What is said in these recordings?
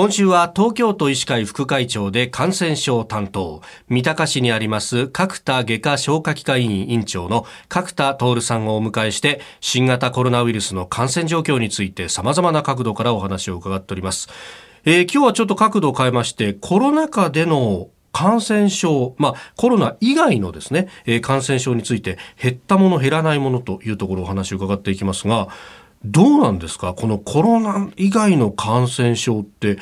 今週は東京都医師会副会長で感染症担当、三鷹市にあります角田外科消化器科医院院長の角田徹さんをお迎えして、新型コロナウイルスの感染状況について様々な角度からお話を伺っております。えー、今日はちょっと角度を変えまして、コロナ禍での感染症、まあ、コロナ以外のですね、えー、感染症について減ったもの減らないものというところをお話を伺っていきますが、どうなんですか？このコロナ以外の感染症って、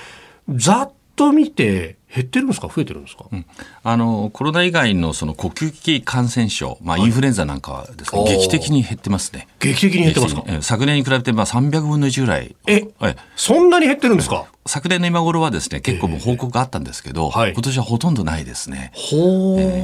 ざっと見て減ってるんですか？増えてるんですか、うん、あのコロナ以外のその呼吸器感染症、まあ、インフルエンザなんかはですね、劇的に減ってますね。劇的に減ってますか？昨年に比べてまあ300分の1ぐらい。え、はい、そんなに減ってるんですか？昨年の今頃はですね結構もう報告があったんですけど、えーはい、今年はほとんどないですね。ほう、え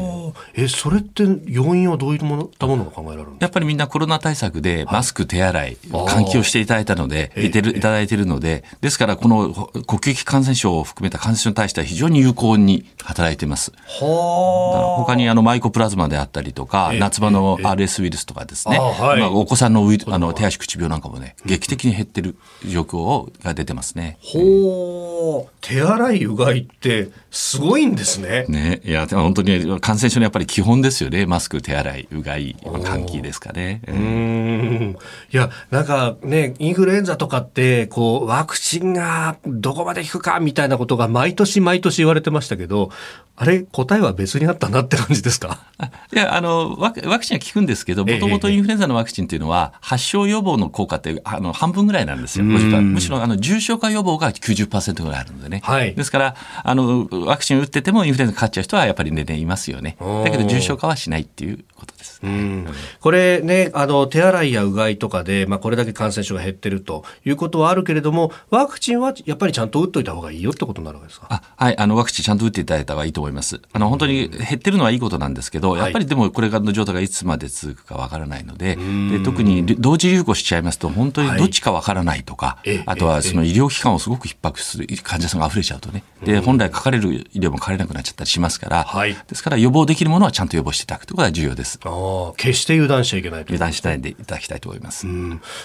ー、えそれって要因はどういったものものが考えられるんですか？やっぱりみんなコロナ対策でマスク、手洗い、換気をしていただいたので、いてるいただいているので、ですからこの呼吸器感染症を含めた感染症に対しては非常に有効に働いています。は他にあのマイコプラズマであったりとか、夏場の RS ウイルスとかですね、はい、まあ、お子さんのウイあの手足口病なんかもね、劇的に減ってる状況が出てますね。ほう手洗いうがいってすごいんですね。ね、いや本当に感染症のやっぱり基本ですよね。マスク、手洗い、うがい、換気ですかね。うん。いやなんかねインフルエンザとかってこうワクチンがどこまで効くかみたいなことが毎年毎年言われてましたけど、あれ答えは別にあったなって感じですか？いやあのワクチンは効くんですけど、もともとインフルエンザのワクチンっていうのは発症予防の効果ってあの半分ぐらいなんですよ。むしろあの重症化予防が90%ぐらいあるのでね。はい、ですから、あの、ワクチン打っててもインフルエンザかかっちゃう人はやっぱりね、いますよね。だけど重症化はしないっていうことです、ね、うん、これね、あの、手洗いやうがいとかで、まあ、これだけ感染症が減ってるということはあるけれども、ワクチンはやっぱりちゃんと打っといた方がいいよってことになるわけですか？あはい、あの、ワクチンちゃんと打っていただいた方がいいと思います。あの、本当に減ってるのはいいことなんですけど、やっぱりでもこれからの状態がいつまで続くかわからないので、で特に同時流行しちゃいますと、本当にどっちかわからないとか、はい、あとはその医療機関をすごく逼迫する患者さんが溢れちゃうとね、で、本来かかれる医療もかかれなくなっちゃったりしますから、はい、ですから予防できるものはちゃんと予防していただくということが重要です。あ決して油断しちゃいけない油断しないでいただきたいと思います。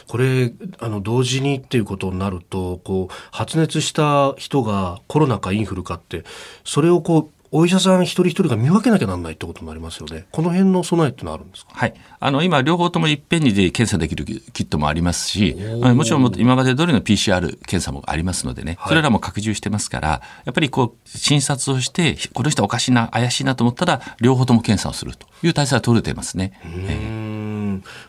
これ、あの、同時にっていうことになると、こう、発熱した人がコロナかインフルかって、それをこう、お医者さん一人一人が見分けなきゃなんないってことになりますよね。この辺の備えってのはあるんですか？はい。あの今両方ともいっぺんにで検査できるキットもありますし、もちろん今まで通りの PCR 検査もありますのでね、それらも拡充してますから、やっぱりこう診察をしてこの人おかしいな怪しいなと思ったら両方とも検査をするという体制は取れてますね。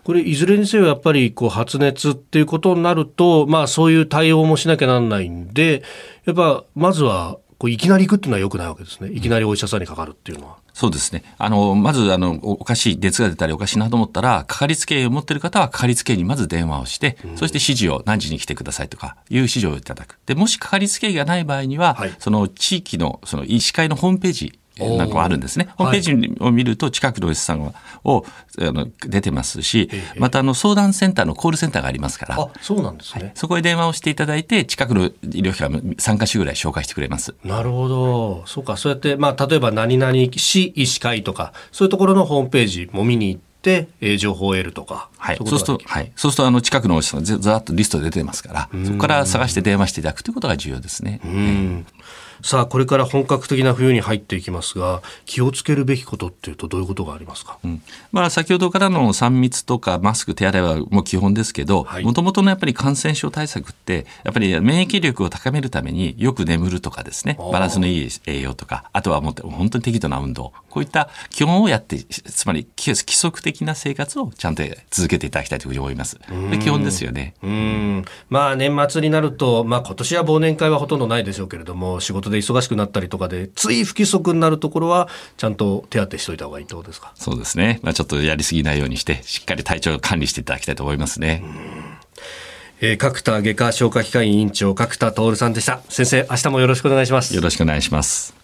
これいずれにせよやっぱりこう発熱っていうことになると、まあそういう対応もしなきゃなんないんで、やっぱまずはこういきなり行くっていうのはよくないわけですね。いきなりお医者さんにかかるっていうのは。そうですね。あの、まず、あの、おかしい、熱が出たりおかしいなと思ったら、かかりつけ医を持っている方は、かかりつけ医にまず電話をして、うん、そして指示を何時に来てくださいとか、いう指示をいただく。で、もしかかりつけ医がない場合には、はい、その地域の、その医師会のホームページなんかもあるんですね。ホームページを見ると近くのお医者さんをあの出てますし、またあの相談センターのコールセンターがありますから、そうなんですね、はい、そこへ電話をしていただいて近くの医療機関3か所ぐらい紹介してくれます。なるほど。そうか、そうやって、まあ、例えば何々市医師会とか、そういうところのホームページも見に行って、えー、情報を得るとか。はい。そうすると、はい。そうすると、あの、近くのお医者さんざっとリストで出てますから、そこから探して電話していただくということが重要ですね。うん。さあこれから本格的な冬に入っていきますが気をつけるべきことっていうとどういうことがありますか、うん、まあ、先ほどからの3密とかマスク手洗いはもう基本ですけどもともとのやっぱり感染症対策ってやっぱり免疫力を高めるためによく眠るとかですねバランスのいい栄養とかあとはもっと本当に適度な運動こういった基本をやってつまり規則的な生活をちゃんと続けていただきたいというふうに思います。基本ですよね。うん。まあ年末になると、まあ、今年は忘年会はほとんどないでしょうけれども仕事で忙しくなったりとかでつい不規則になるところはちゃんと手当てしといた方がいいってことですか？そうですね、まあ、ちょっとやりすぎないようにしてしっかり体調を管理していただきたいと思いますね。えー、角田外科消化器科医院長角田徹さんでした。先生明日もよろしくお願いします。よろしくお願いします